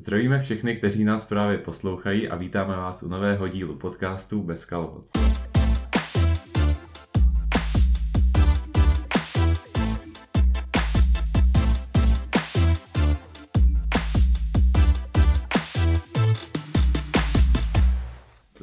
Zdravíme všechny, kteří nás právě poslouchají a vítáme vás u nového dílu podcastu Bez kalhot.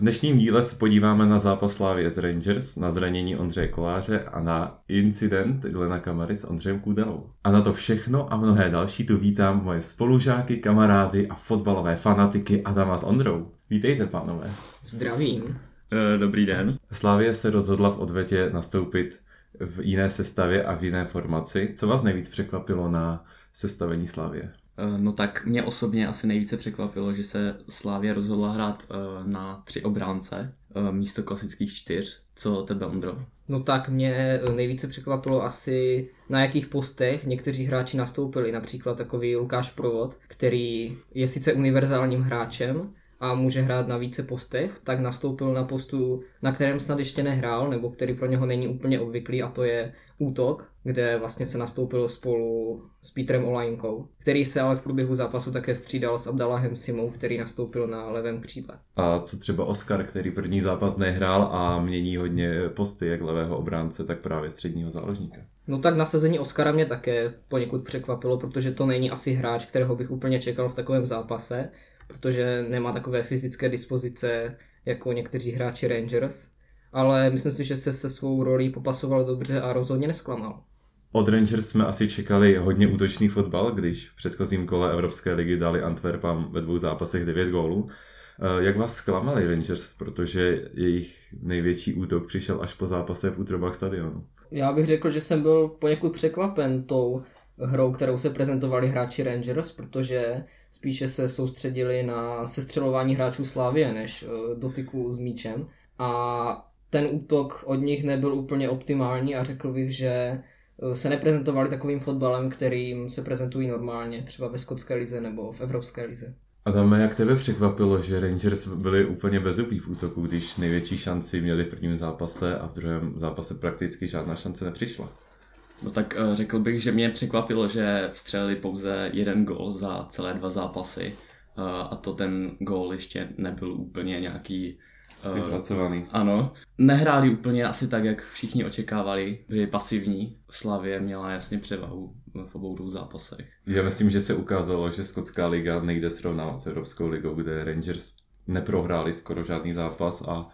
Dnešním díle se podíváme na zápas Slávě z Rangers, na zranění Ondřeje Koláře a na incident Glena Kamary s Ondřejem Kudelou. A na to všechno a mnohé další tu vítám moje spolužáky, kamarády a fotbalové fanatiky Adama s Ondrou. Vítejte, pánové. Zdravím. Eh, dobrý den. Slávě se rozhodla v odvetě nastoupit v jiné sestavě a v jiné formaci. Co vás nejvíc překvapilo na sestavení Slávě? Eh, no tak mě osobně asi nejvíce překvapilo, že se Slávě rozhodla hrát eh, na tři obránce místo klasických čtyř. Co tebe, Ondro? No tak mě nejvíce překvapilo asi na jakých postech někteří hráči nastoupili. Například takový Lukáš Provod, který je sice univerzálním hráčem, a může hrát na více postech, tak nastoupil na postu, na kterém snad ještě nehrál, nebo který pro něho není úplně obvyklý, a to je útok, kde vlastně se nastoupil spolu s Petrem Olajnkou, který se ale v průběhu zápasu také střídal s Abdallahem Simou, který nastoupil na levém křídle. A co třeba Oscar, který první zápas nehrál a mění hodně posty, jak levého obránce, tak právě středního záložníka. No tak nasazení Oscara mě také poněkud překvapilo, protože to není asi hráč, kterého bych úplně čekal v takovém zápase protože nemá takové fyzické dispozice jako někteří hráči Rangers, ale myslím si, že se se svou rolí popasoval dobře a rozhodně nesklamal. Od Rangers jsme asi čekali hodně útočný fotbal, když v předchozím kole Evropské ligy dali Antwerpám ve dvou zápasech 9 gólů. Eh, jak vás zklamali Rangers, protože jejich největší útok přišel až po zápase v útrobách stadionu? Já bych řekl, že jsem byl poněkud překvapen tou hrou, kterou se prezentovali hráči Rangers, protože spíše se soustředili na sestřelování hráčů Slávie než eh, dotyku s míčem. A ten útok od nich nebyl úplně optimální a řekl bych, že eh, se neprezentovali takovým fotbalem, kterým se prezentují normálně, třeba ve skotské lize nebo v evropské lize. Adame, jak tebe překvapilo, že Rangers byli úplně bezubí v útoku, když největší šanci měli v prvním zápase a v druhém zápase prakticky žádná šance nepřišla? No tak eh, řekl bych, že mě překvapilo, že vstřelili pouze jeden gol za celé dva zápasy eh, a to ten gol ještě nebyl úplně nějaký eh, Vypracovaný. Ano. Nehráli úplně asi tak, jak všichni očekávali. Byli pasivní. Slavě měla jasně převahu v obou dvou zápasech. Já myslím, že se ukázalo, že skotská liga nejde srovnávat s Evropskou ligou, kde Rangers neprohráli skoro žádný zápas a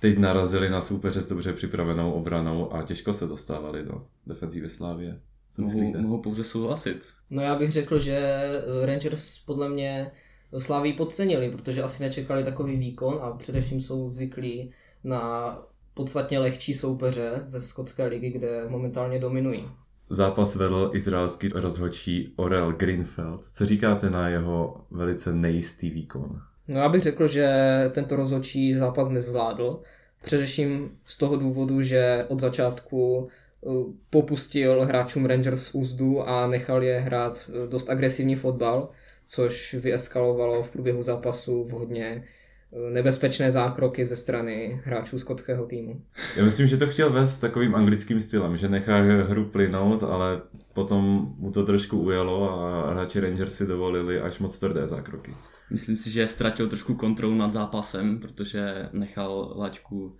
teď narazili na soupeře s dobře připravenou obranou a těžko se dostávali do defenzívy Slávě. Co mohu, mohu pouze souhlasit. No já bych řekl, že Rangers podle mě Sláví podcenili, protože asi nečekali takový výkon a především jsou zvyklí na podstatně lehčí soupeře ze skotské ligy, kde momentálně dominují. Zápas vedl izraelský rozhodčí Orel Greenfeld. Co říkáte na jeho velice nejistý výkon? No já bych řekl, že tento rozhodčí zápas nezvládl. Především z toho důvodu, že od začátku eh, popustil hráčům Rangers úzdu a nechal je hrát eh, dost agresivní fotbal, což vyeskalovalo v průběhu zápasu v hodně eh, nebezpečné zákroky ze strany hráčů skotského týmu. Já myslím, že to chtěl vést takovým anglickým stylem, že nechá hru plynout, ale potom mu to trošku ujelo a hráči Rangers si dovolili až moc tvrdé zákroky. Myslím si, že ztratil trošku kontrolu nad zápasem, protože nechal laťku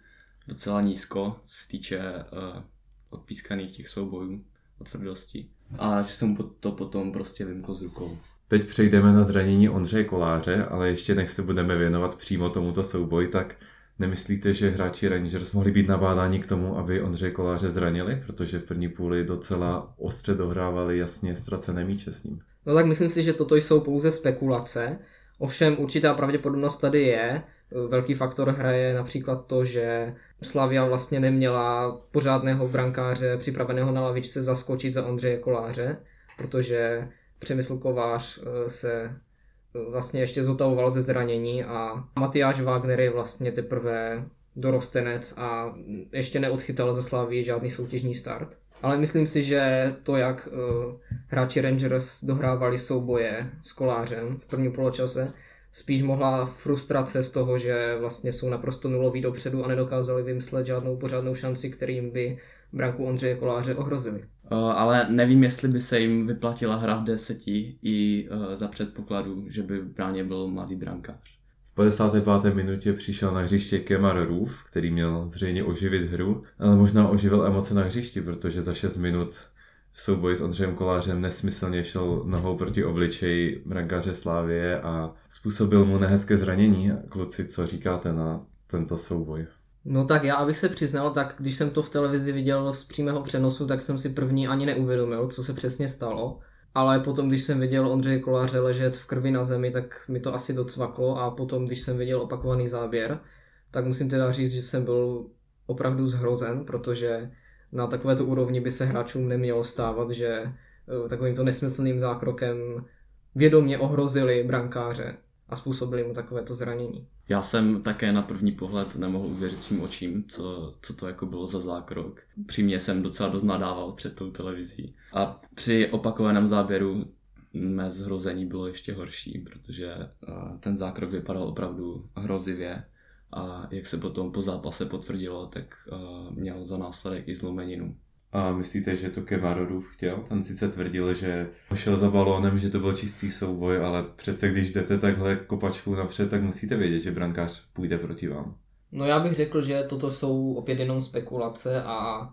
docela nízko, co týče uh, odpískaných těch soubojů o tvrdosti. A že se mu to potom prostě vymklo z rukou. Teď přejdeme na zranění Ondřeje Koláře, ale ještě než se budeme věnovat přímo tomuto souboji, tak nemyslíte, že hráči Rangers mohli být nabádáni k tomu, aby Ondřeje Koláře zranili, protože v první půli docela ostře dohrávali jasně ztracené míče s ním? No tak myslím si, že toto jsou pouze spekulace. Ovšem určitá pravděpodobnost tady je. Velký faktor hraje například to, že Slavia vlastně neměla pořádného brankáře připraveného na lavičce zaskočit za Ondřeje Koláře, protože Přemysl Kovář eh, se eh, vlastně ještě zotavoval ze zranění a Matyáš Wagner je vlastně teprve dorostenec a ještě neodchytal ze Slávy žádný soutěžní start. Ale myslím si, že to, jak uh, hráči Rangers dohrávali souboje s kolářem v prvním poločase, spíš mohla frustrace z toho, že vlastně jsou naprosto nuloví dopředu a nedokázali vymyslet žádnou pořádnou šanci, kterým by branku Ondřeje Koláře ohrozili. Uh, ale nevím, jestli by se jim vyplatila hra v deseti i uh, za předpokladu, že by v bráně byl mladý brankář. V 55. minutě přišel na hřiště Kemar Roof, který měl zřejmě oživit hru, ale možná oživil emoce na hřišti, protože za 6 minut v souboji s Ondřejem Kolářem nesmyslně šel nohou proti obličeji brankáře Slávie a způsobil mu nehezké zranění. Kluci, co říkáte na tento souboj? No tak já, abych se přiznal, tak když jsem to v televizi viděl z přímého přenosu, tak jsem si první ani neuvědomil, co se přesně stalo. Ale potom, když jsem viděl Ondřeje Koláře ležet v krvi na zemi, tak mi to asi docvaklo a potom, když jsem viděl opakovaný záběr, tak musím teda říct, že jsem byl opravdu zhrozen, protože na takovéto úrovni by se hráčům nemělo stávat, že eh, takovýmto nesmyslným zákrokem vědomě ohrozili brankáře a způsobili mu takovéto zranění. Já jsem také na první pohled nemohl uvěřit svým očím, co, co to jako bylo za zákrok. Při mě jsem docela dost nadával před tou televizí. A při opakovaném záběru mé zhrození bylo ještě horší, protože ten zákrok vypadal opravdu hrozivě a jak se potom po zápase potvrdilo, tak měl za následek i zlomeninu. A myslíte, že to Kemarorův chtěl? Ten sice tvrdil, že šel za balónem, že to byl čistý souboj, ale přece když jdete takhle kopačkou napřed, tak musíte vědět, že brankář půjde proti vám. No já bych řekl, že toto jsou opět jenom spekulace a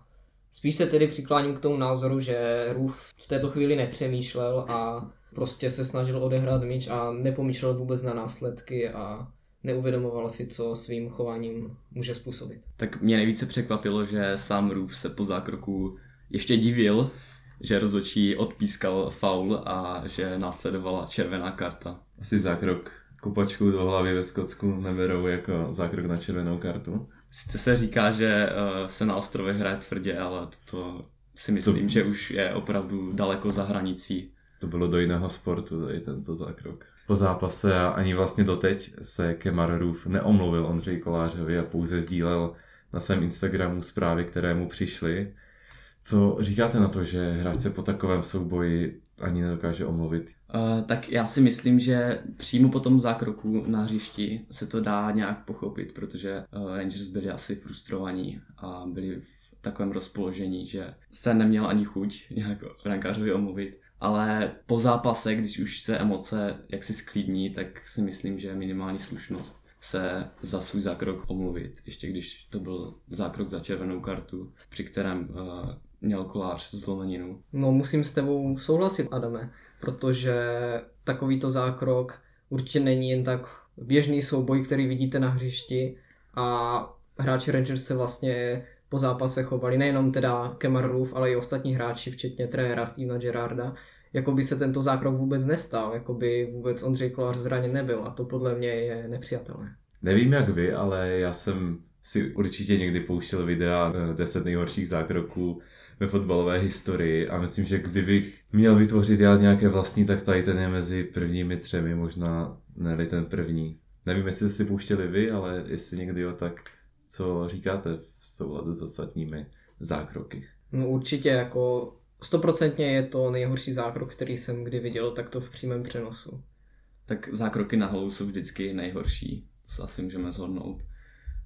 spíš se tedy přikláním k tomu názoru, že Rův v této chvíli nepřemýšlel a prostě se snažil odehrát míč a nepomýšlel vůbec na následky a neuvědomoval si, co svým chováním může způsobit. Tak mě nejvíce překvapilo, že sám Roof se po zákroku ještě divil, že rozhodčí odpískal faul a že následovala červená karta. Asi zákrok kopačkou do hlavy ve Skotsku neberou jako zákrok na červenou kartu. Sice se říká, že uh, se na ostrově hraje tvrdě, ale to si myslím, to... že už je opravdu daleko za hranicí. To bylo do jiného sportu, tady tento zákrok po zápase a ani vlastně doteď se Kemar Roof neomluvil Ondřej Kolářovi a pouze sdílel na svém Instagramu zprávy, které mu přišly. Co říkáte na to, že hráč se po takovém souboji ani nedokáže omluvit? Uh, tak já si myslím, že přímo po tom zákroku na hřišti se to dá nějak pochopit, protože uh, Rangers byli asi frustrovaní a byli v takovém rozpoložení, že se neměl ani chuť nějak brankářovi omluvit ale po zápase, když už se emoce jaksi sklidní, tak si myslím, že je minimální slušnost se za svůj zákrok omluvit, ještě když to byl zákrok za červenou kartu, při kterém uh, měl kolář zlomeninu. No musím s tebou souhlasit, Adame, protože takovýto zákrok určitě není jen tak běžný souboj, který vidíte na hřišti a hráči Rangers se vlastně po zápase chovali, nejenom teda Kemar Roof, ale i ostatní hráči, včetně trenéra Stevena Gerarda, jako by se tento zákrok vůbec nestal, jako by vůbec Ondřej Kolář zraněn nebyl a to podle mě je nepřijatelné. Nevím jak vy, ale já jsem si určitě někdy pouštěl videa 10 eh, nejhorších zákroků ve fotbalové historii a myslím, že kdybych měl vytvořit já nějaké vlastní, tak tady ten je mezi prvními třemi, možná ne ten první. Nevím, jestli jste si pouštěli vy, ale jestli někdy jo, tak co říkáte v souladu s ostatními zákroky? No určitě jako stoprocentně je to nejhorší zákrok, který jsem kdy viděl takto v přímém přenosu. Tak zákroky na hlavu jsou vždycky nejhorší, to se asi můžeme zhodnout.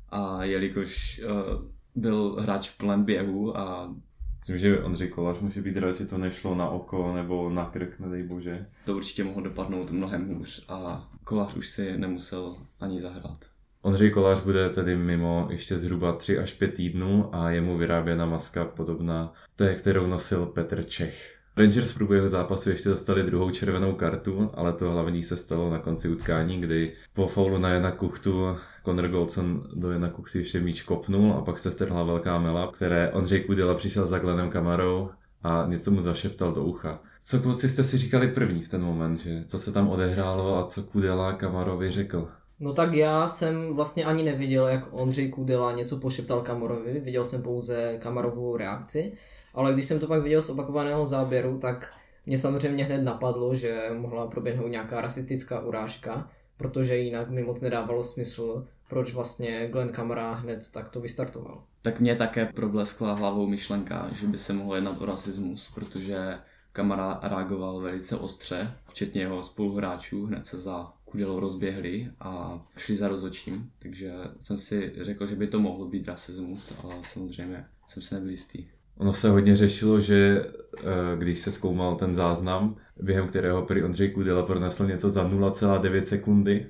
A jelikož uh, byl hráč v plném běhu a Myslím, že Ondřej Kolář může být rád, že to nešlo na oko nebo na krk, nedej bože. To určitě mohlo dopadnout mnohem hůř a Kolář už si nemusel ani zahrát. Ondřej Kolář bude tedy mimo ještě zhruba 3 až 5 týdnů a je mu vyráběna maska podobná té, kterou nosil Petr Čech. Rangers v průběhu zápasu ještě dostali druhou červenou kartu, ale to hlavní se stalo na konci utkání, kdy po faulu na Jana Kuchtu Conor Goldson do Jana Kuchty ještě míč kopnul a pak se strhla velká mela, které Ondřej Kudela přišel za Glenem Kamarou a něco mu zašeptal do ucha. Co kluci jste si říkali první v ten moment, že co se tam odehrálo a co Kudela Kamarovi řekl? No tak já jsem vlastně ani neviděl, jak Ondřej Kudela něco pošeptal Kamarovi, viděl jsem pouze Kamarovou reakci, ale když jsem to pak viděl z opakovaného záběru, tak mě samozřejmě hned napadlo, že mohla proběhnout nějaká rasistická urážka, protože jinak mi moc nedávalo smysl, proč vlastně Glenn Kamara hned takto vystartoval. Tak mě také probleskla hlavou myšlenka, že by se mohlo jednat o rasismus, protože Kamara reagoval velice ostře, včetně jeho spoluhráčů, hned se za Kudelou rozběhli a šli za rozhodčím, takže jsem si řekl, že by to mohlo být rasismus, ale samozřejmě jsem si nebyl jistý. Ono se hodně řešilo, že eh, když se zkoumal ten záznam, během kterého prý Ondřej Kudela pronesl něco za 0,9 sekundy,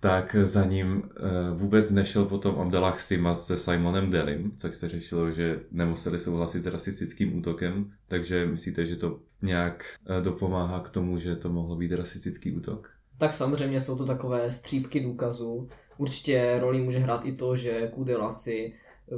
tak za ním eh, vůbec nešel potom Abdallah Simas se Simonem Delim, což se řešilo, že nemuseli souhlasit s rasistickým útokem, takže myslíte, že to nějak eh, dopomáhá k tomu, že to mohlo být rasistický útok? Tak samozřejmě jsou to takové střípky důkazů. Určitě roli může hrát i to, že Kudela si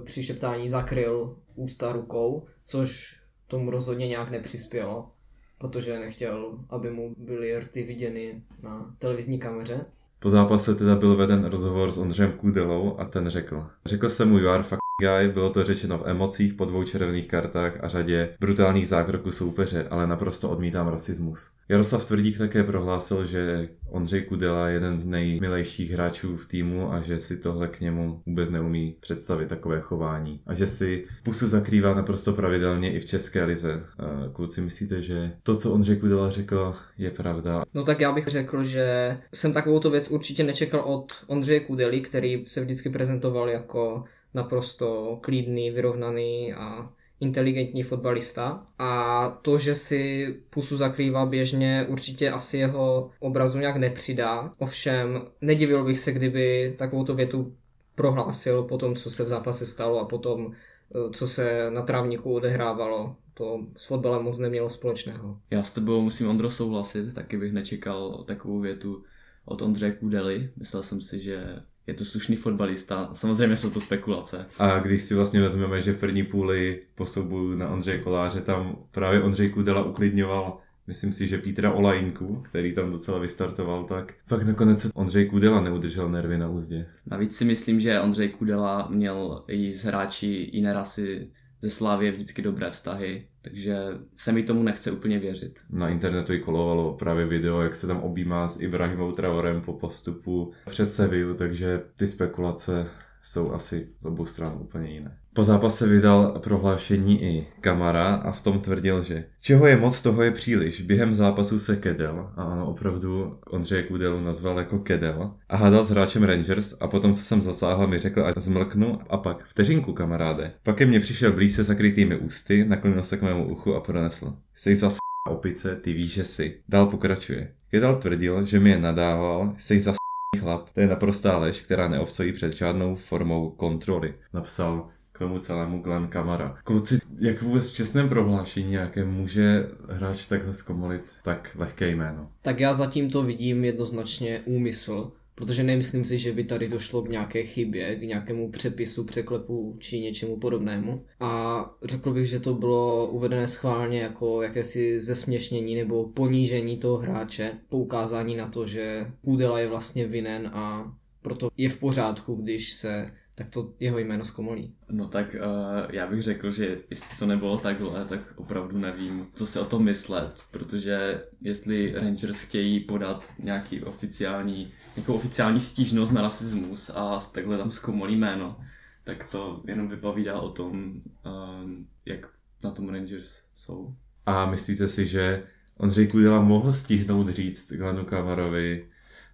při šeptání zakryl ústa rukou, což tomu rozhodně nějak nepřispělo, protože nechtěl, aby mu byly rty viděny na televizní kameře. Po zápase teda byl veden rozhovor s Ondřejem Kudelou a ten řekl. Řekl jsem mu, you are guy, bylo to řečeno v emocích, po dvou červených kartách a řadě brutálních zákroků soupeře, ale naprosto odmítám rasismus. Jaroslav Tvrdík také prohlásil, že Ondřej Kudela je jeden z nejmilejších hráčů v týmu a že si tohle k němu vůbec neumí představit takové chování. A že si pusu zakrývá naprosto pravidelně i v České lize. Kluci, myslíte, že to, co Ondřej Kudela řekl, je pravda? No tak já bych řekl, že jsem takovou věc určitě nečekal od Ondřeje Kudely, který se vždycky prezentoval jako naprosto klidný, vyrovnaný a inteligentní fotbalista a to, že si pusu zakrývá běžně, určitě asi jeho obrazu nějak nepřidá. Ovšem, nedivil bych se, kdyby takovouto větu prohlásil po tom, co se v zápase stalo a potom, eh, co se na trávníku odehrávalo. To s fotbalem moc nemělo společného. Já s tebou musím, Ondro, souhlasit, taky bych nečekal takovou větu od Ondřeje Kudely. Myslel jsem si, že je to slušný fotbalista. Samozřejmě jsou to spekulace. A když si vlastně vezmeme, že v první půli po souboju na Ondřeje Koláře tam právě Ondřej Kudela uklidňoval myslím si, že Pítra Olajinku, který tam docela vystartoval, tak pak nakonec Ondřej Kudela neudržel nervy na úzdě. Navíc si myslím, že Ondřej Kudela měl i s hráči jiné rasy ze Slávě vždycky dobré vztahy, takže se mi tomu nechce úplně věřit. Na internetu i kolovalo právě video, jak se tam objímá s Ibrahimou Traorem po postupu přes Sevillu, takže ty spekulace jsou asi z obou stran úplně jiné. Po zápase vydal prohlášení i Kamara a v tom tvrdil, že čeho je moc, toho je příliš. Během zápasu se Kedel, a ano, opravdu Ondřeje Kudelu nazval jako Kedel, a hádal s hráčem Rangers a potom, co jsem zasáhl, mi řekl, ať zmlknu a pak vteřinku, kamaráde. Pak ke mně přišel blíž se zakrytými ústy, naklonil se k mému uchu a pronesl. Jsi zas opice, ty víš, že jsi. Dál pokračuje. Kedal tvrdil, že mi je nadával, jsi zas chlap. To je naprostá lež, která neobstojí před žádnou formou kontroly. Napsal k tomu celému Glenn Kamara. Kluci, jak vůbec v čestném prohlášení nějaké může hráč takhle zkomolit tak lehké jméno? Tak já zatím to vidím jednoznačně úmysl, protože nemyslím si, že by tady došlo k nějaké chybě, k nějakému přepisu, překlepu či něčemu podobnému. A řekl bych, že to bylo uvedené schválně jako jakési zesměšnění nebo ponížení toho hráče, poukázání na to, že Kudela je vlastně vinen a proto je v pořádku, když se tak to jeho jméno zkomolí. No tak uh, já bych řekl, že jestli to nebylo takhle, tak opravdu nevím, co si o tom myslet, protože jestli Rangers chtějí podat nějaký oficiální, nějakou oficiální stížnost na rasismus a takhle tam zkomolí jméno, tak to jenom vypovídá o tom, uh, jak na tom Rangers jsou. A myslíte si, že Ondřej Kudela mohl stihnout říct Glenu Kamarovi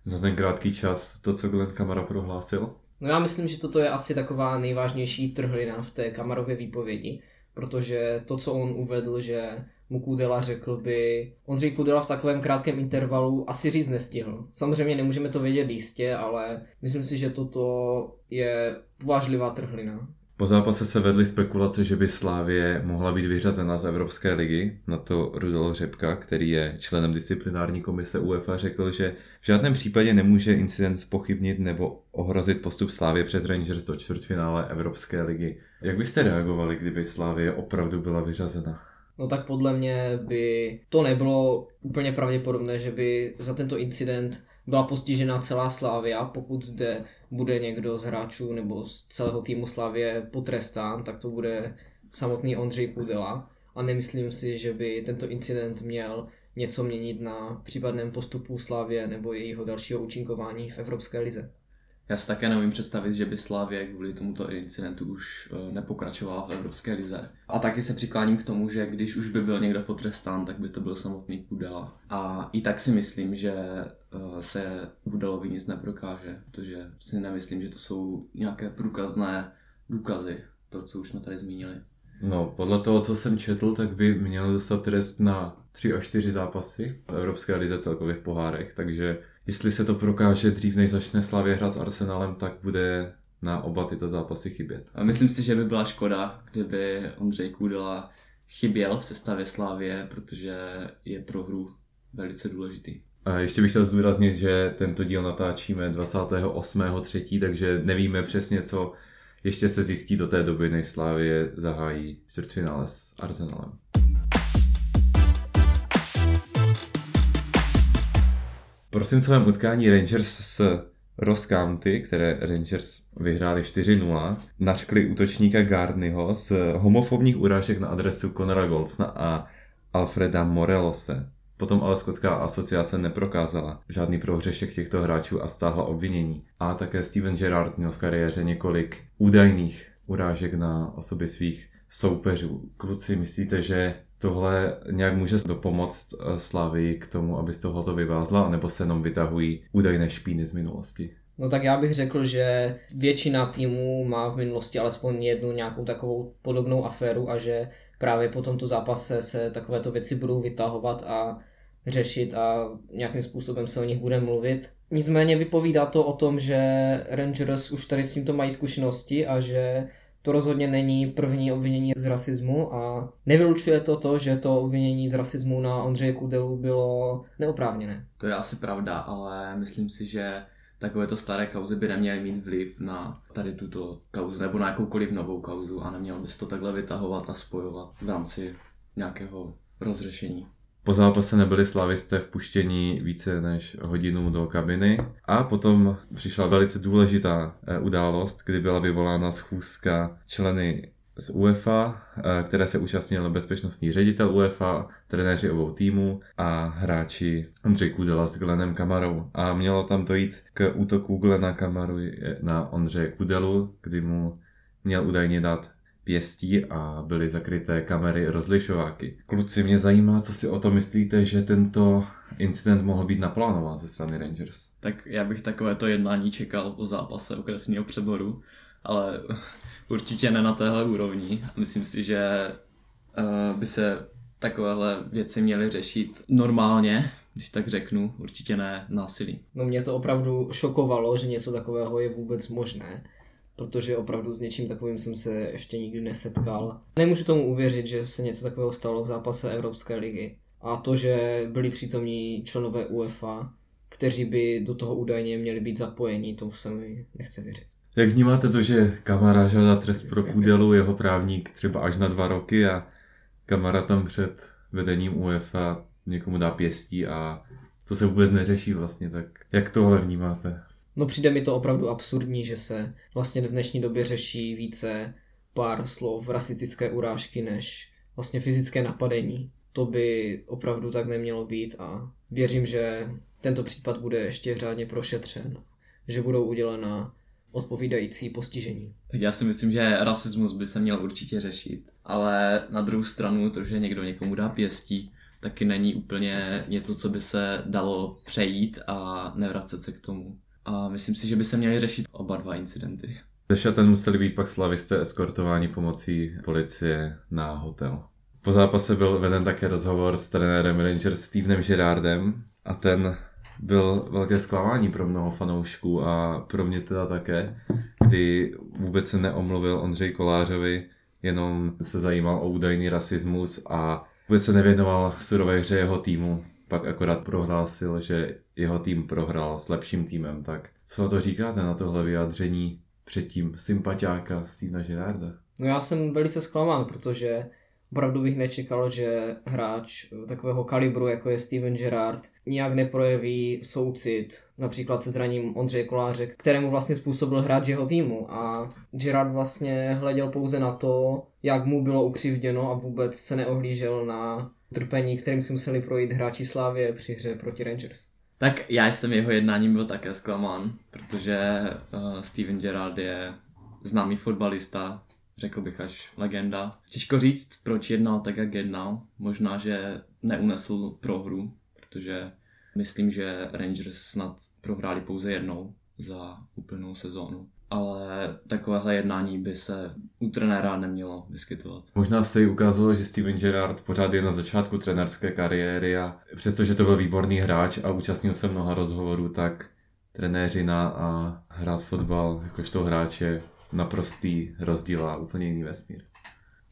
za ten krátký čas to, co Glenn Kamara prohlásil? No já myslím, že toto je asi taková nejvážnější trhlina v té Kamarově výpovědi, protože to, co on uvedl, že mu Kudela řekl by, Ondřej Kudela v takovém krátkém intervalu asi říct nestihl. Samozřejmě nemůžeme to vědět jistě, ale myslím si, že toto je povážlivá trhlina. Po zápase se vedly spekulace, že by Slávě mohla být vyřazena z Evropské ligy. Na to Rudolf Řepka, který je členem disciplinární komise UEFA, řekl, že v žádném případě nemůže incident spochybnit nebo ohrozit postup Slávě přes Rangers do čtvrtfinále Evropské ligy. Jak byste reagovali, kdyby Slávě opravdu byla vyřazena? No tak podle mě by to nebylo úplně pravděpodobné, že by za tento incident byla postižena celá Slávia, pokud zde bude někdo z hráčů nebo z celého týmu Slavě potrestán, tak to bude samotný Ondřej Kudela a nemyslím si, že by tento incident měl něco měnit na případném postupu Slávě nebo jejího dalšího účinkování v Evropské lize. Já si také neumím představit, že by Slávě kvůli tomuto incidentu už eh, nepokračovala v Evropské lize. A taky se přikláním k tomu, že když už by byl někdo potrestán, tak by to byl samotný Kudela. A i tak si myslím, že eh, se Kudelovi nic neprokáže, protože si nemyslím, že to jsou nějaké průkazné důkazy, to, co už jsme tady zmínili. No, podle toho, co jsem četl, tak by měl dostat trest na 3 až 4 zápasy v Evropské lize celkově v pohárech, takže jestli se to prokáže dřív, než začne Slavě hrát s Arsenalem, tak bude na oba tyto zápasy chybět. A myslím si, že by byla škoda, kdyby Ondřej Kůdela chyběl v sestavě Slávě, protože je pro hru velice důležitý. A ještě bych chtěl zdůraznit, že tento díl natáčíme 28.3., takže nevíme přesně, co ještě se zjistí do té doby, než Slávě zahájí čtvrtfinále s Arsenalem. Prosincovém utkání Rangers s Ross County, které Rangers vyhráli 4-0, načkli útočníka Gardnyho z homofobních urážek na adresu Conora Goldsna a Alfreda Morelose. Potom ale skotská asociace neprokázala žádný prohřešek těchto hráčů a stáhla obvinění. A také Steven Gerrard měl v kariéře několik údajných urážek na osoby svých soupeřů. Kluci, myslíte, že tohle nějak může dopomoct eh, Slavy k tomu, aby z tohoto vyvázla, nebo se jenom vytahují údajné špíny z minulosti? No tak já bych řekl, že většina týmů má v minulosti alespoň jednu nějakou takovou podobnou aféru a že právě po tomto zápase se takovéto věci budou vytahovat a řešit a nějakým způsobem se o nich bude mluvit. Nicméně vypovídá to o tom, že Rangers už tady s tímto mají zkušenosti a že to rozhodně není první obvinění z rasismu a nevylučuje to to, že to obvinění z rasismu na Ondřeje Kudelu bylo neoprávněné. To je asi pravda, ale myslím si, že takovéto staré kauzy by neměly mít vliv na tady tuto kauzu nebo na jakoukoliv novou kauzu a nemělo by se to takhle vytahovat a spojovat v rámci nějakého rozřešení. Po zápase nebyli slavisté vpuštění více než hodinu do kabiny a potom přišla velice důležitá eh, událost, kdy byla vyvolána schůzka členy z UEFA, eh, které se účastnil bezpečnostní ředitel UEFA, trenéři obou týmů a hráči Ondřej Kudela s Glenem Kamarou. A mělo tam dojít k útoku Glena Kamaru na Ondřeje Kudelu, kdy mu měl údajně dát pěstí a byly zakryté kamery rozlišováky. Kluci, mě zajímá, co si o to myslíte, že tento incident mohl být naplánován ze strany Rangers. Tak já bych takovéto jednání čekal po zápase okresního přeboru, ale určitě ne na téhle úrovni. Myslím si, že uh, by se takovéhle věci měly řešit normálně, když tak řeknu, určitě ne násilí. No mě to opravdu šokovalo, že něco takového je vůbec možné protože opravdu s něčím takovým jsem se ještě nikdy nesetkal. Nemůžu tomu uvěřit, že se něco takového stalo v zápase Evropské ligy. A to, že byli přítomní členové UEFA, kteří by do toho údajně měli být zapojeni, to se mi nechce věřit. Jak vnímáte to, že Kamara žádá trest pro Kudelu, jeho právník třeba až na dva roky a Kamara tam před vedením UEFA někomu dá pěstí a to se vůbec neřeší vlastně, tak jak tohle vnímáte? No přijde mi to opravdu absurdní, že se vlastně v dnešní době řeší více pár slov rasistické urážky než vlastně fyzické napadení. To by opravdu tak nemělo být a věřím, že tento případ bude ještě řádně prošetřen, že budou udělena odpovídající postižení. Tak já si myslím, že rasismus by se měl určitě řešit, ale na druhou stranu to, že někdo někomu dá pěstí, taky není úplně něco, co by se dalo přejít a nevracet se k tomu a myslím si, že by se měly řešit oba dva incidenty. Ze Šaten museli být pak slavisté eskortováni pomocí policie na hotel. Po zápase byl veden také rozhovor s trenérem Rangers Stevenem Gerardem a ten byl velké zklamání pro mnoho fanoušků a pro mě teda také, kdy vůbec se neomluvil Ondřej Kolářovi, jenom se zajímal o údajný rasismus a vůbec se nevěnoval surové hře jeho týmu pak akorát prohlásil, že jeho tým prohrál s lepším týmem, tak co to říkáte na tohle vyjádření předtím sympatiáka Stevena Gerarda? No já jsem velice zklamán, protože opravdu bych nečekal, že hráč takového kalibru, jako je Steven Gerrard, nijak neprojeví soucit, například se zraním Ondřeje Koláře, kterému vlastně způsobil hráč jeho týmu a Gerrard vlastně hleděl pouze na to, jak mu bylo ukřivděno a vůbec se neohlížel na trpení, kterým si museli projít hráči Slávě při hře proti Rangers. Tak já jsem jeho jednáním byl také zklamán, protože uh, Steven Gerrard je známý fotbalista, řekl bych až legenda. Těžko říct, proč jednal tak, jak jednal. Možná, že neunesl prohru, protože myslím, že Rangers snad prohráli pouze jednou za úplnou sezónu. ale takovéhle jednání by se u trenéra nemělo vyskytovat. Možná se jí ukázalo, že Steven Gerrard pořád je na začátku trenérské kariéry a přestože to byl výborný hráč a účastnil se mnoha rozhovorů, tak trenéřina a hrát fotbal jakožto hráče naprostý rozdíl a úplně jiný vesmír.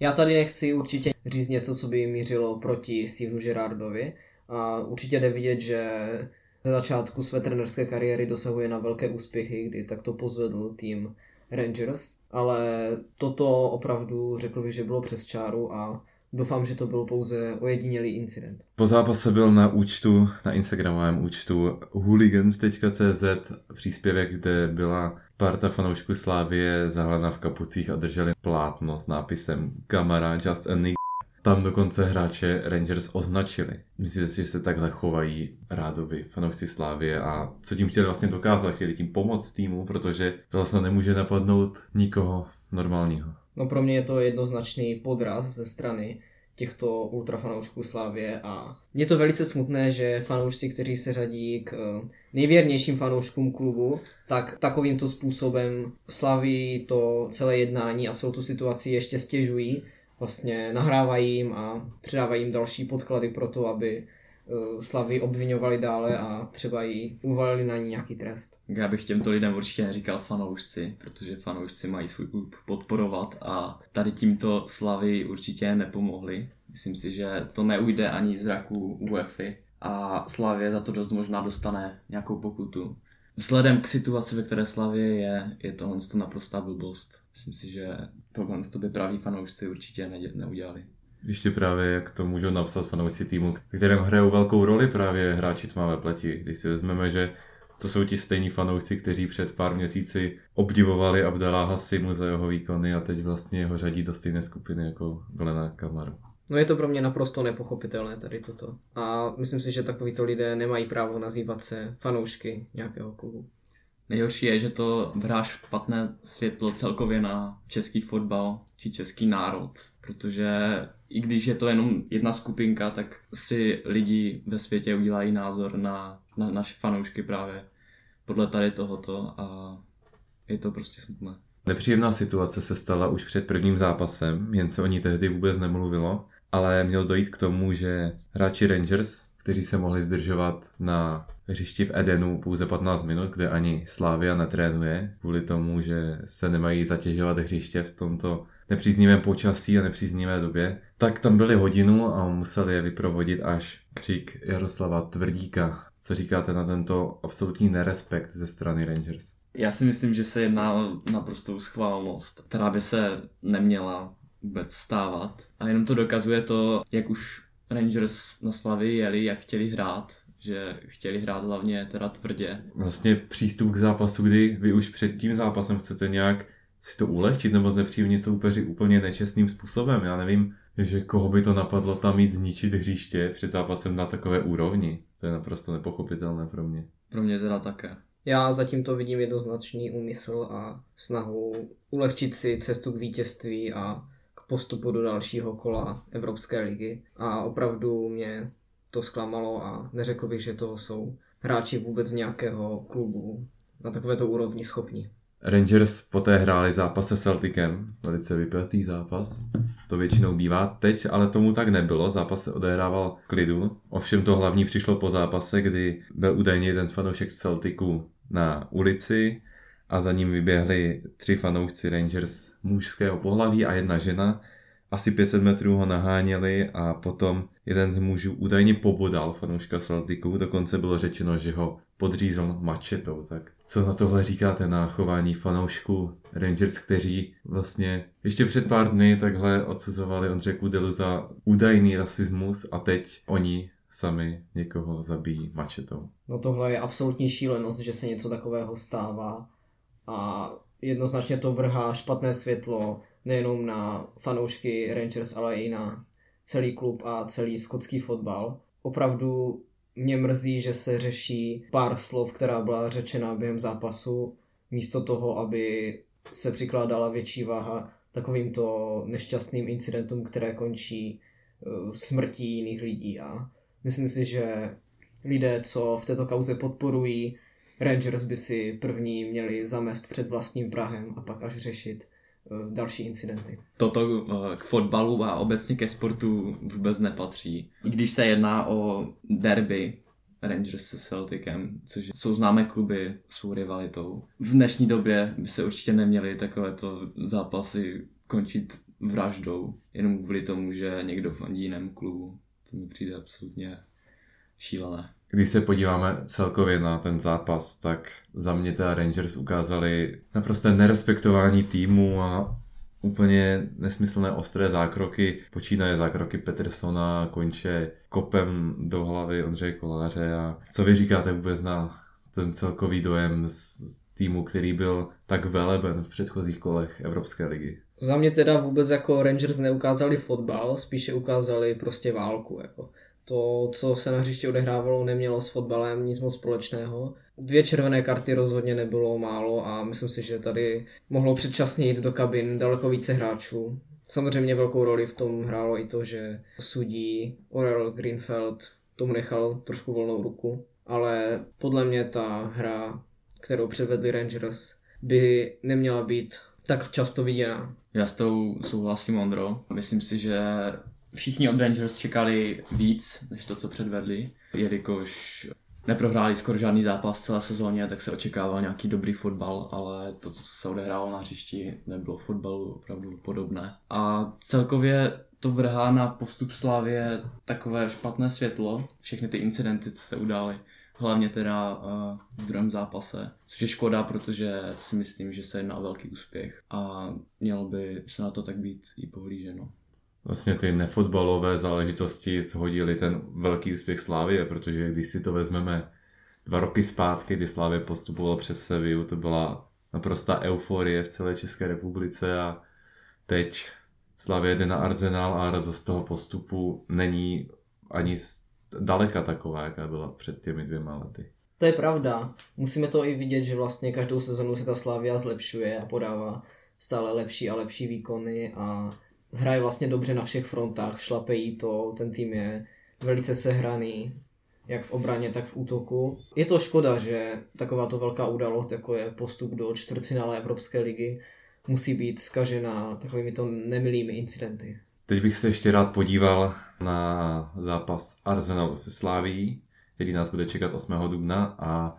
Já tady nechci určitě říct něco, co by mířilo proti Stevenu Gerardovi. A určitě jde vidět, že ze začátku své trenerské kariéry dosahuje na velké úspěchy, kdy takto pozvedl tým Rangers, ale toto opravdu řekl bych, že bylo přes čáru a doufám, že to byl pouze ojedinělý incident. Po zápase byl na účtu, na Instagramovém účtu hooligans.cz příspěvek, kde byla parta fanoušků Slávie zahlena v kapucích a drželi plátno s nápisem Kamara Just a Nick. Tam dokonce hráče Rangers označili. Myslíte si, že se takhle chovají rádoby fanoušci Slávie a co tím chtěli vlastně dokázat? Chtěli tím pomoct týmu, protože to vlastně nemůže napadnout nikoho normálního. No pro mě je to jednoznačný podraz ze strany těchto ultrafanoušků Slávě a je to velice smutné, že fanoušci, kteří se řadí k eh, nejvěrnějším fanouškům klubu, tak takovýmto způsobem slaví to celé jednání a celou tu situaci ještě stěžují, vlastně nahrávají jim a předávají jim další podklady pro to, aby Slavy obvinovali dále a třeba jí uvalili na ní nějaký trest. Já bych těmto lidem určitě neříkal fanoušci, protože fanoušci mají svůj klub podporovat a tady tímto Slavy určitě nepomohli. Myslím si, že to neujde ani z raku UEFI a Slavě za to dost možná dostane nějakou pokutu. Vzhledem k situaci, ve které Slavě je, je tohle to naprostá blbost. Myslím si, že tohle by praví fanoušci určitě ne- neudělali. Ještě právě jak to můžou napsat fanoušci týmu, kterém hrajou velkou roli právě hráči tmavé pleti. Když si vezmeme, že to jsou ti stejní fanoušci, kteří před pár měsíci obdivovali Abdala Hasimu za jeho výkony a teď vlastně ho řadí do stejné skupiny jako Glena Kamaru. No je to pro mě naprosto nepochopitelné tady toto. A myslím si, že takovýto lidé nemají právo nazývat se fanoušky nějakého klubu. Nejhorší je, že to vrá špatné světlo celkově na český fotbal či český národ, protože i když je to jenom jedna skupinka, tak si lidi ve světě udělají názor na, na naše fanoušky právě podle tady tohoto a je to prostě smutné. Nepříjemná situace se stala už před prvním zápasem, jen se o ní tehdy vůbec nemluvilo, ale mělo dojít k tomu, že hráči Rangers, kteří se mohli zdržovat na hřišti v Edenu pouze 15 minut, kde ani Slávia netrénuje, kvůli tomu, že se nemají zatěžovat hřiště v tomto nepříznivém počasí a nepříznivé době, tak tam byli hodinu a museli je vyprovodit až křik Jaroslava Tvrdíka. Co říkáte na tento absolutní nerespekt ze strany Rangers? Já si myslím, že se jedná o naprostou schválnost, která by se neměla vůbec stávat. A jenom to dokazuje to, jak už Rangers na Slavy jeli, jak chtěli hrát, že chtěli hrát hlavně teda tvrdě. Vlastně přístup k zápasu, kdy vy už před tím zápasem chcete nějak si to ulehčit nebo znepříjemnit soupeři úplně nečestným způsobem. Já nevím, že koho by to napadlo tam mít zničit hřiště před zápasem na takové úrovni. To je naprosto nepochopitelné pro mě. Pro mě teda také. Já zatím to vidím jednoznačný úmysl a snahu ulehčit si cestu k vítězství a k postupu do dalšího kola Evropské ligy. A opravdu mě to zklamalo a neřekl bych, že to jsou hráči vůbec z nějakého klubu na takovéto úrovni schopni. Rangers poté hráli zápas se Celticem, velice vypjatý zápas, to většinou bývá. Teď ale tomu tak nebylo, zápas se odehrával klidu. Ovšem to hlavní přišlo po zápase, kdy byl údajně jeden fanoušek Celticu na ulici a za ním vyběhli tři fanoušci Rangers mužského pohlaví a jedna žena. Asi 500 metrů ho naháněli a potom jeden z mužů údajně pobodal fanouška Celticu, dokonce bylo řečeno, že ho podřízl mačetou. Tak co na tohle říkáte na chování fanoušků Rangers, kteří vlastně ještě před pár dny takhle odsuzovali Ondře Kudelu za údajný rasismus a teď oni sami někoho zabijí mačetou. No tohle je absolutní šílenost, že se něco takového stává a jednoznačně to vrhá špatné světlo nejenom na fanoušky Rangers, ale i na celý klub a celý skotský fotbal. Opravdu mě mrzí, že se řeší pár slov, která byla řečena během zápasu, místo toho, aby se přikládala větší váha takovýmto nešťastným incidentům, které končí eh, smrtí jiných lidí. A myslím si, že lidé, co v této kauze podporují Rangers by si první měli zamést před vlastním Prahem a pak až řešit další incidenty. Toto eh, k fotbalu a obecně ke sportu vůbec nepatří. I když se jedná o derby Rangers se Celticem, což jsou známé kluby svou rivalitou. V dnešní době by se určitě neměly takovéto zápasy končit vraždou, jenom kvůli tomu, že někdo fandí jinému klubu. To mi přijde absolutně šílené. Když se podíváme celkově na ten zápas, tak za mě teda Rangers ukázali naprosté nerespektování týmu a úplně nesmyslné ostré zákroky. Počínaje zákroky Petersona, konče kopem do hlavy Ondřeje Koláře a co vy říkáte vůbec na ten celkový dojem z týmu, který byl tak veleben v předchozích kolech Evropské ligy? Za mě teda vůbec jako Rangers neukázali fotbal, spíše ukázali prostě válku. Jako. To, co se na hřišti odehrávalo, nemělo s fotbalem nic moc společného. Dvě červené karty rozhodně nebylo málo a myslím si, že tady mohlo předčasně jít do kabin daleko více hráčů. Samozřejmě velkou roli v tom hrálo i to, že sudí Orel Greenfeld tomu nechal trošku volnou ruku, ale podle mě ta hra, kterou předvedli Rangers, by neměla být tak často viděná. Já s tou souhlasím, Ondro. Myslím si, že všichni od Rangers čekali víc, než to, co předvedli, jelikož neprohráli skoro žádný zápas celé sezóně, tak se očekával nějaký dobrý fotbal, ale to, co se odehrálo na hřišti, nebylo fotbalu opravdu podobné. A celkově to vrhá na postup Slávě takové špatné světlo, všechny ty incidenty, co se udály. Hlavně teda uh, v druhém zápase, což je škoda, protože si myslím, že se jedná o velký úspěch a mělo by se na to tak být i pohlíženo vlastně ty nefotbalové záležitosti shodily ten velký úspěch Slávie, protože když si to vezmeme dva roky zpátky, kdy Slávě postupoval přes Seviu, to byla naprostá euforie v celé České republice a teď Slavě jde na Arsenal a radost toho postupu není ani daleka taková, jaká byla před těmi dvěma lety. To je pravda. Musíme to i vidět, že vlastně každou sezonu se ta Slavia zlepšuje a podává stále lepší a lepší výkony a hraje vlastně dobře na všech frontách, šlape jí to, ten tým je velice sehraný, jak v obraně, tak v útoku. Je to škoda, že takováto velká událost, jako je postup do čtvrtfinále Evropské ligy, musí být skažena takovými to nemilými incidenty. Teď bych se ještě rád podíval na zápas Arsenalu se Sláví, který nás bude čekat 8. dubna a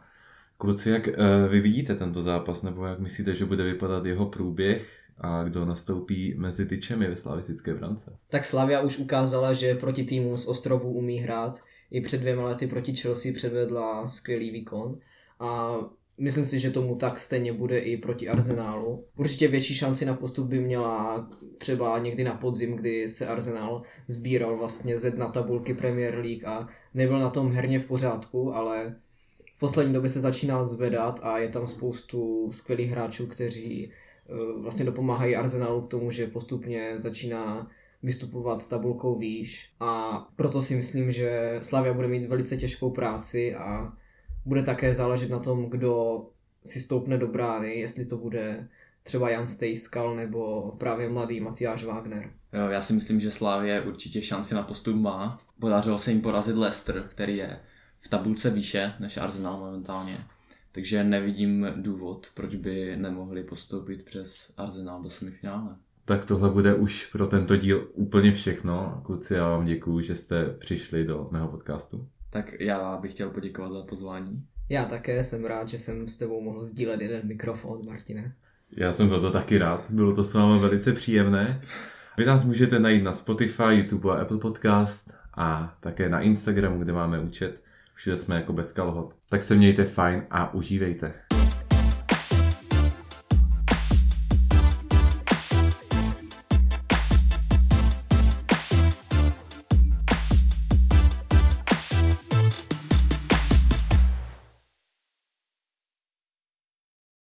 kluci, jak eh, vy vidíte tento zápas, nebo jak myslíte, že bude vypadat jeho průběh? A kdo nastoupí mezi tyčemi ve slavistické brance. Tak Slavia už ukázala, že proti týmu z ostrovů umí hrát. I před dvěma lety proti Chelsea předvedla skvělý výkon a myslím si, že tomu tak stejně bude i proti Arsenálu. Určitě větší šanci na postup by měla třeba někdy na podzim, kdy se Arsenal sbíral vlastně ze dna tabulky Premier League a nebyl na tom herně v pořádku, ale v poslední době se začíná zvedat a je tam spoustu skvělých hráčů, kteří vlastně dopomáhají Arsenalu k tomu, že postupně začíná vystupovat tabulkou výš a proto si myslím, že Slavia bude mít velice těžkou práci a bude také záležet na tom, kdo si stoupne do brány, jestli to bude třeba Jan Stejskal nebo právě mladý Matyáš Wagner. Jo, já si myslím, že Slávě určitě šanci na postup má. Podařilo se jim porazit Leicester, který je v tabulce výše než Arsenal momentálně. Takže nevidím důvod, proč by nemohli postoupit přes Arsenal do semifinále. Tak tohle bude už pro tento díl úplně všechno. Kluci, já vám děkuji, že jste přišli do mého podcastu. Tak já bych chtěl poděkovat za pozvání. Já také jsem rád, že jsem s tebou mohl sdílet jeden mikrofon, Martine. Já jsem za to taky rád, bylo to s vámi velice příjemné. Vy nás můžete najít na Spotify, YouTube a Apple Podcast a také na Instagramu, kde máme účet všude jsme jako bez kalhot. Tak se mějte fajn a užívejte.